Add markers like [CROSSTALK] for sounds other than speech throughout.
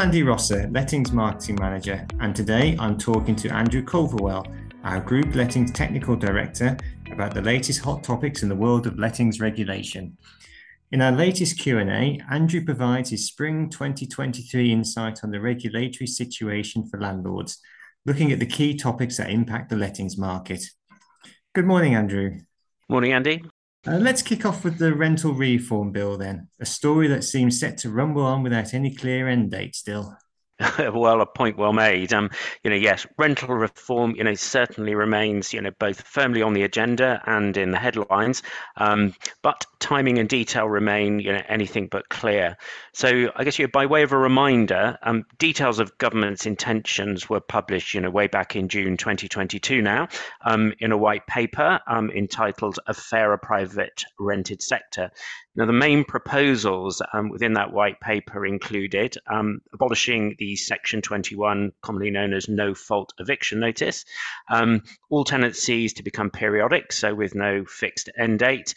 Andy Rosser, Lettings Marketing Manager, and today I'm talking to Andrew Culverwell, our Group Lettings Technical Director, about the latest hot topics in the world of lettings regulation. In our latest Q&A, Andrew provides his spring 2023 insight on the regulatory situation for landlords, looking at the key topics that impact the lettings market. Good morning, Andrew. Morning, Andy. Uh, let's kick off with the rental reform bill then, a story that seems set to rumble on without any clear end date still. [LAUGHS] well, a point well made. Um, you know, yes, rental reform, you know, certainly remains, you know, both firmly on the agenda and in the headlines, um, but timing and detail remain, you know, anything but clear. So, I guess, you know, by way of a reminder, um, details of government's intentions were published, you know, way back in June 2022 now, um, in a white paper um, entitled "A Fairer Private Rented Sector." Now, the main proposals um, within that white paper included um, abolishing the Section 21, commonly known as no fault eviction notice, um, all tenancies to become periodic, so with no fixed end date.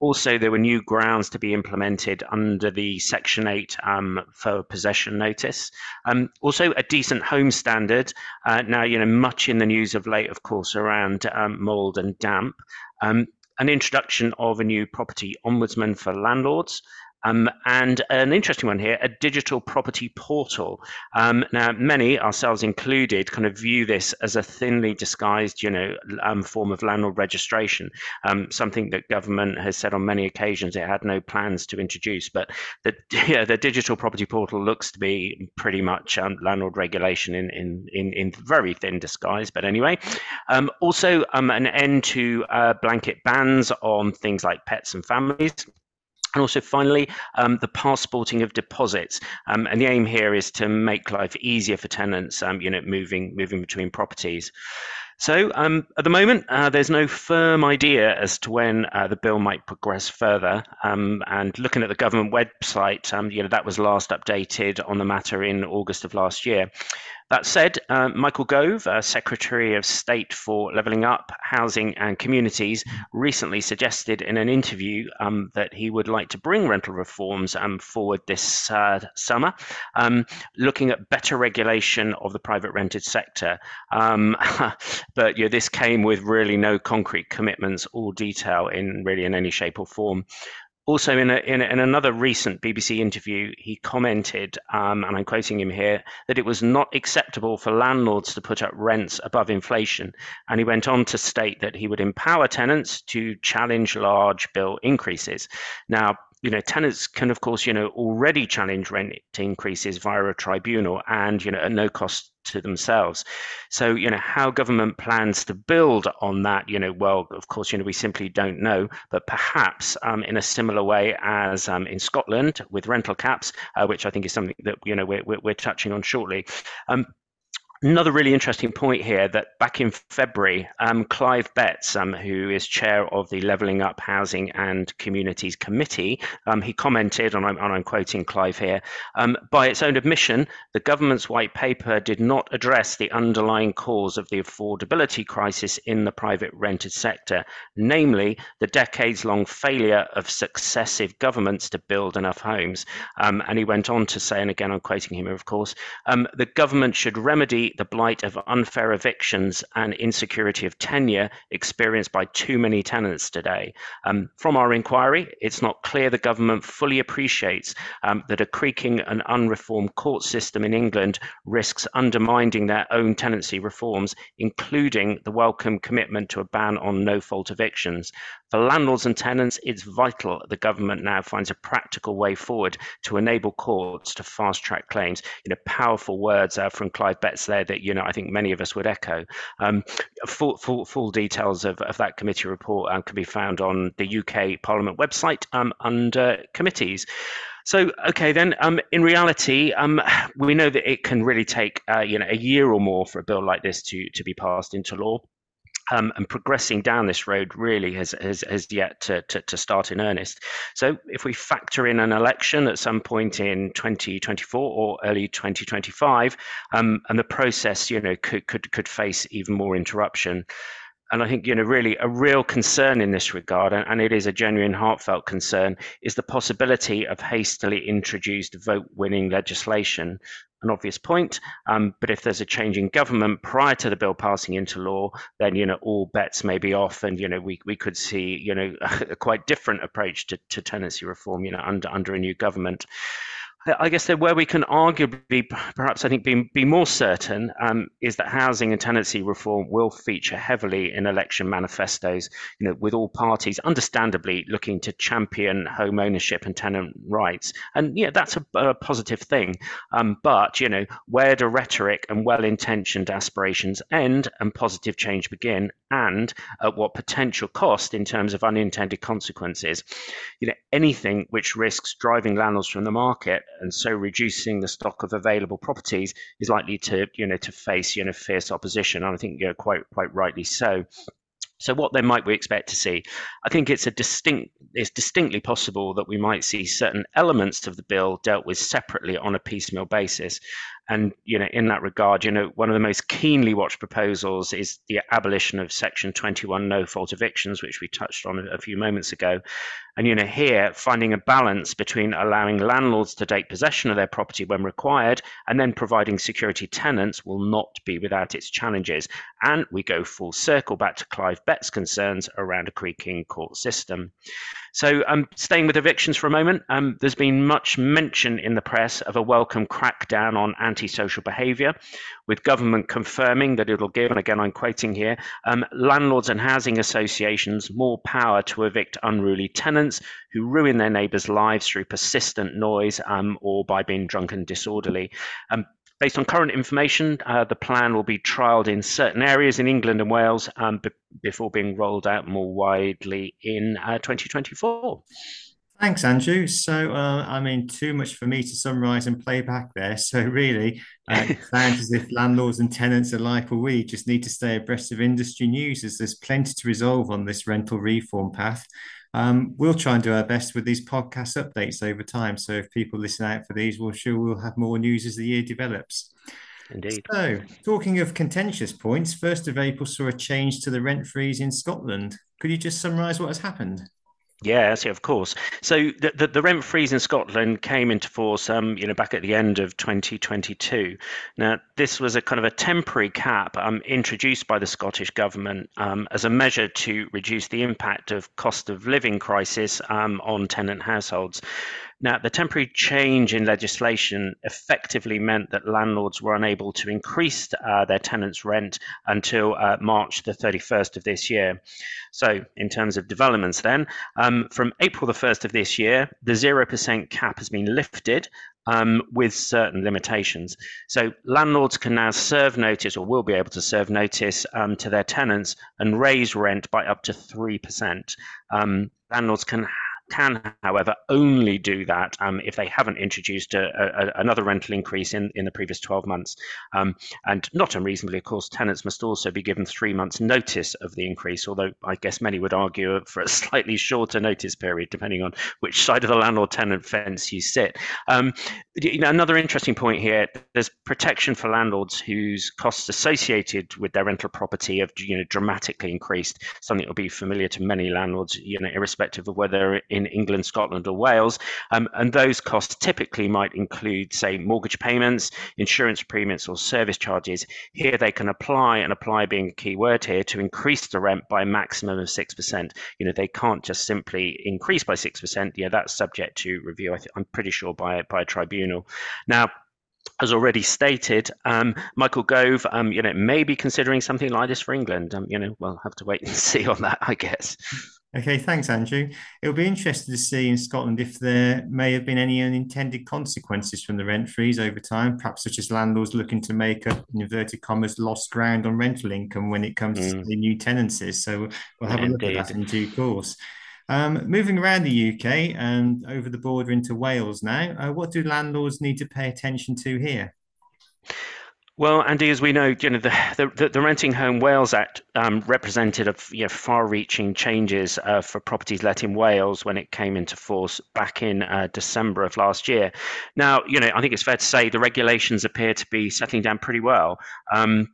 Also, there were new grounds to be implemented under the Section 8 um, for possession notice. Um, also, a decent home standard. Uh, now, you know, much in the news of late, of course, around um, mold and damp. Um, an introduction of a new property ombudsman for landlords. Um, and an interesting one here, a digital property portal. Um, now, many, ourselves included, kind of view this as a thinly disguised, you know, um, form of landlord registration, um, something that government has said on many occasions it had no plans to introduce. But the, [LAUGHS] yeah, the digital property portal looks to be pretty much um, landlord regulation in, in, in, in, very thin disguise. But anyway, um, also an end to uh, blanket bans on things like pets and families. And also, finally, um, the passporting of deposits. Um, and the aim here is to make life easier for tenants, um, you know, moving moving between properties. So um, at the moment, uh, there's no firm idea as to when uh, the bill might progress further. Um, and looking at the government website, um, you know, that was last updated on the matter in August of last year. That said, uh, Michael Gove, uh, Secretary of State for Levelling Up, Housing and Communities, recently suggested in an interview um, that he would like to bring rental reforms um, forward this uh, summer, um, looking at better regulation of the private rented sector. [LAUGHS] But you know, this came with really no concrete commitments or detail in really in any shape or form also in, a, in, a, in, another recent BBC interview, he commented, um, and I'm quoting him here, that it was not acceptable for landlords to put up rents above inflation. And he went on to state that he would empower tenants to challenge large bill increases. Now, you know, tenants can, of course, you know, already challenge rent increases via a tribunal and, you know, at no cost to themselves. So, you know, how government plans to build on that, you know, well, of course, you know, we simply don't know, but perhaps um, in a similar way as um, in Scotland with rental caps, uh, which I think is something that, you know, we're, we're touching on shortly. Um, Another really interesting point here that back in February, um, Clive Betts, um, who is chair of the Levelling Up Housing and Communities Committee, um, he commented, and I'm, and I'm, quoting Clive here, um, by its own admission, the government's white paper did not address the underlying cause of the affordability crisis in the private rented sector, namely the decades long failure of successive governments to build enough homes. Um, and he went on to say, and again, I'm quoting him, of course, um, the government should remedy the blight of unfair evictions and insecurity of tenure experienced by too many tenants today. Um, from our inquiry, it's not clear the government fully appreciates um, that a creaking and unreformed court system in England risks undermining their own tenancy reforms, including the welcome commitment to a ban on no fault evictions. For landlords and tenants, it's vital the government now finds a practical way forward to enable courts to fast track claims. You know, powerful words uh, from Clive Betts there that, you know, I think many of us would echo. Um, full, full, full details of, of that committee report um, can be found on the UK Parliament website um, under committees. So, okay, then, um, in reality, um, we know that it can really take, uh, you know, a year or more for a bill like this to to be passed into law. Um, and progressing down this road really has, has, has yet to, to, to, start in earnest. So, if we factor in an election at some point in 2024 or early 2025, um, and the process, you know, could, could, could face even more interruption. And I think you know really a real concern in this regard, and, it is a genuine, heartfelt concern, is the possibility of hastily introduced vote-winning legislation an obvious point. Um, but if there's a change in government prior to the bill passing into law, then you know all bets may be off, and you know we, we could see you know [LAUGHS] a quite different approach to, to tenancy reform, you know under under a new government. I guess that where we can arguably, perhaps I think, be, be more certain um, is that housing and tenancy reform will feature heavily in election manifestos, you know, with all parties understandably looking to champion home ownership and tenant rights. And yeah, that's a, a positive thing. Um, but, you know, where do rhetoric and well-intentioned aspirations end and positive change begin? And at what potential cost in terms of unintended consequences? You know, anything which risks driving landlords from the market and so reducing the stock of available properties is likely to you know to face you know fierce opposition and I think you know quite quite rightly so so what then might we expect to see? I think it's a distinct it's distinctly possible that we might see certain elements of the bill dealt with separately on a piecemeal basis. And you know, in that regard, you know, one of the most keenly watched proposals is the abolition of Section 21 no fault evictions, which we touched on a few moments ago. And you know, here finding a balance between allowing landlords to take possession of their property when required, and then providing security tenants will not be without its challenges. And we go full circle back to Clive Betts' concerns around a creaking court system. So, um, staying with evictions for a moment, um, there's been much mention in the press of a welcome crackdown on antisocial behaviour, with government confirming that it'll give, and again I'm quoting here, um, landlords and housing associations more power to evict unruly tenants who ruin their neighbours' lives through persistent noise um, or by being drunk and disorderly. Um, Based on current information, uh, the plan will be trialled in certain areas in England and Wales um, b- before being rolled out more widely in uh, 2024. Thanks, Andrew. So, uh, I mean, too much for me to summarise and play back there. So, really, uh, it [LAUGHS] sounds as if landlords and tenants alike, or we just need to stay abreast of industry news as there's plenty to resolve on this rental reform path. Um, we'll try and do our best with these podcast updates over time. So if people listen out for these, we'll sure we'll have more news as the year develops. Indeed. So, talking of contentious points, first of April saw a change to the rent freeze in Scotland. Could you just summarise what has happened? Yes, of course. So the, the, the, rent freeze in Scotland came into force, um, you know, back at the end of 2022. Now, this was a kind of a temporary cap um, introduced by the Scottish government um, as a measure to reduce the impact of cost of living crisis um, on tenant households. Now, the temporary change in legislation effectively meant that landlords were unable to increase uh, their tenants' rent until uh, March the 31st of this year. So, in terms of developments, then, um, from April the 1st of this year, the 0% cap has been lifted. Um, with certain limitations. So, landlords can now serve notice or will be able to serve notice um, to their tenants and raise rent by up to 3%. Um, landlords can can, however, only do that um, if they haven't introduced a, a, another rental increase in, in the previous 12 months. Um, and not unreasonably, of course, tenants must also be given three months' notice of the increase, although I guess many would argue [LAUGHS] for a slightly shorter notice period, depending on which side of the landlord tenant fence you sit. Um, you know, another interesting point here there's protection for landlords whose costs associated with their rental property have you know, dramatically increased, something that will be familiar to many landlords, you know, irrespective of whether in England, Scotland, or Wales. Um, and those costs typically might include, say, mortgage payments, insurance premiums, or service charges. Here they can apply, and apply being a key word here, to increase the rent by a maximum of 6%. You know, they can't just simply increase by 6%. Yeah, that's subject to review, I am pretty sure, by, by a tribunal. Now, as already stated, um, Michael Gove, um, you know, may be considering something like this for England. Um, you know, we'll have to wait and [LAUGHS] see on that, I guess. Okay, thanks, Andrew. It'll be interesting to see in Scotland if there may have been any unintended consequences from the rent freeze over time, perhaps such as landlords looking to make up, in inverted commas, lost ground on rental income when it comes mm. to the new tenancies. So we'll have a look at that in due course. Um, moving around the UK and over the border into Wales now, uh, what do landlords need to pay attention to here? Well, Andy, as we know, you know the the, the Renting Home Wales Act um, represented a, you know, far-reaching changes uh, for properties let in Wales when it came into force back in uh, December of last year. Now, you know, I think it's fair to say the regulations appear to be settling down pretty well. Um,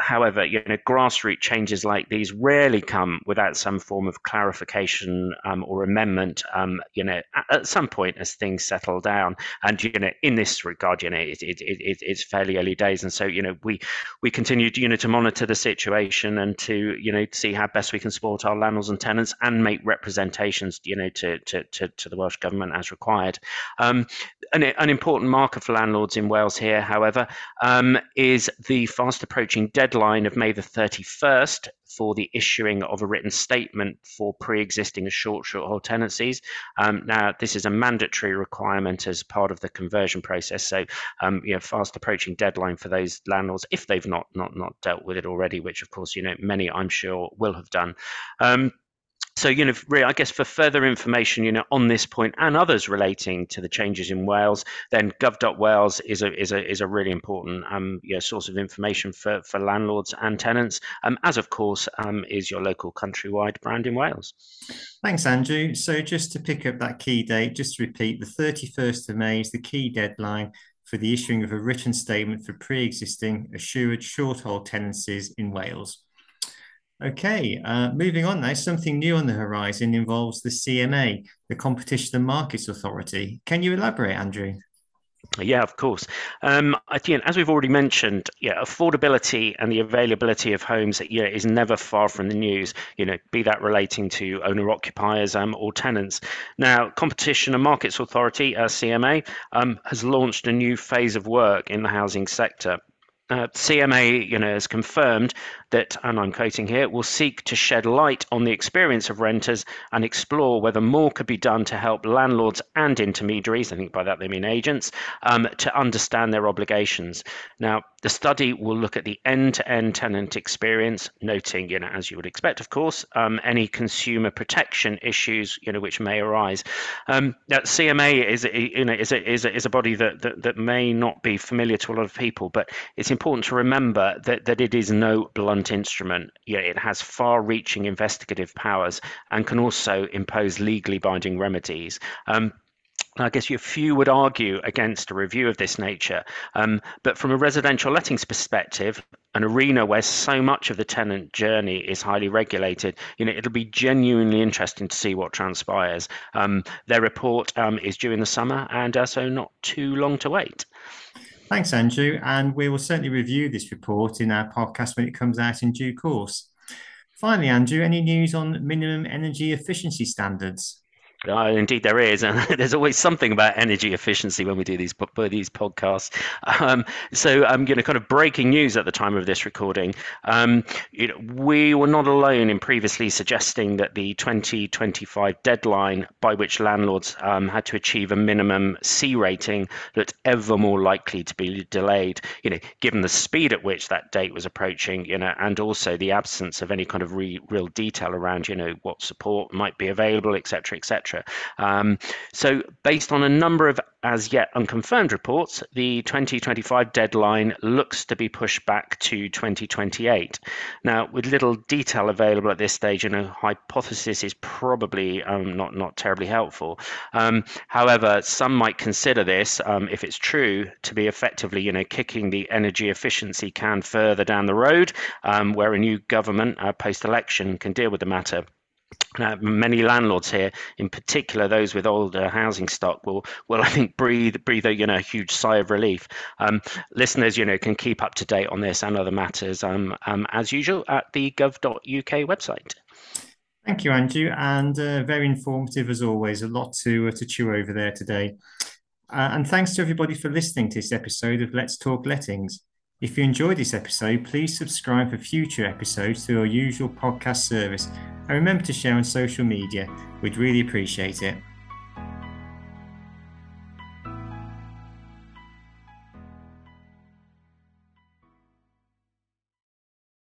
however, you know, grassroots changes like these rarely come without some form of clarification um, or amendment. Um, you know, at, at, some point as things settle down, and you know, in this regard, you know, it, it, it, it's fairly early days, and so you know, we we continue, to, you know, to monitor the situation and to you know see how best we can support our landlords and tenants and make representations, you know, to to to, to the Welsh government as required. Um, an, an, important marker for landlords in Wales here, however, um, is the fast approaching deadline of May the 31st for the issuing of a written statement for pre-existing short short hold tenancies. Um, now, this is a mandatory requirement as part of the conversion process. So, um, you know, fast approaching deadline for those landlords if they've not not not dealt with it already, which of course you know many I'm sure will have done. Um, so, you know, I guess for further information, you know, on this point and others relating to the changes in Wales, then gov.wales is a is a is a really important um, you know, source of information for for landlords and tenants, um, as of course um, is your local countrywide brand in Wales. Thanks, Andrew. So, just to pick up that key date, just to repeat, the 31st of May is the key deadline for the issuing of a written statement for pre-existing assured short hold tenancies in Wales. Okay, uh, moving on now, something new on the horizon involves the CMA, the Competition and Markets Authority. Can you elaborate, Andrew? Yeah, of course. Um, I think, as we've already mentioned, yeah, affordability and the availability of homes yeah, is never far from the news. You know, be that relating to owner occupiers um, or tenants. Now, Competition and Markets Authority, uh, CMA, um, has launched a new phase of work in the housing sector. Uh, CMA, you know, has confirmed that, and I'm quoting here, will seek to shed light on the experience of renters and explore whether more could be done to help landlords and intermediaries, I think by that they mean agents, um, to understand their obligations. Now, the study will look at the end-to-end tenant experience, noting, you know, as you would expect, of course, um, any consumer protection issues, you know, which may arise. Um, now, CMA is, you know, is a, is a, is a body that, that, that may not be familiar to a lot of people, but it's important to remember that, that it is no blunt instrument. It has far-reaching investigative powers and can also impose legally binding remedies. Um, I guess a few would argue against a review of this nature, um, but from a residential lettings perspective, an arena where so much of the tenant journey is highly regulated, you know, it'll be genuinely interesting to see what transpires. Um, their report um, is due in the summer, and uh, so not too long to wait. Thanks, Andrew, and we will certainly review this report in our podcast when it comes out in due course. Finally, Andrew, any news on minimum energy efficiency standards? Uh, indeed, there is, and [LAUGHS] there's always something about energy efficiency when we do these these podcasts. Um, so, I'm you know, kind of breaking news at the time of this recording. Um, you know, we were not alone in previously suggesting that the 2025 deadline by which landlords um, had to achieve a minimum C rating looked ever more likely to be delayed. You know, given the speed at which that date was approaching, you know, and also the absence of any kind of re- real detail around, you know, what support might be available, etc., etc. Um, so, based on a number of as yet unconfirmed reports, the 2025 deadline looks to be pushed back to 2028. Now, with little detail available at this stage, and a hypothesis is probably um, not not terribly helpful. Um, however, some might consider this, um, if it's true, to be effectively, you know, kicking the energy efficiency can further down the road, um, where a new government uh, post-election can deal with the matter. Uh, many landlords here, in particular those with older housing stock, will will [LAUGHS] I think breathe breathe a you know a huge sigh of relief. Um, listeners, you know, can keep up to date on this and other matters um, um, as usual at the gov.uk website. Thank you, Andrew, and uh, very informative as always. A lot to uh, to chew over there today. Uh, and thanks to everybody for listening to this episode of Let's Talk Lettings. If you enjoyed this episode, please subscribe for future episodes through our usual podcast service and remember to share on social media. We'd really appreciate it.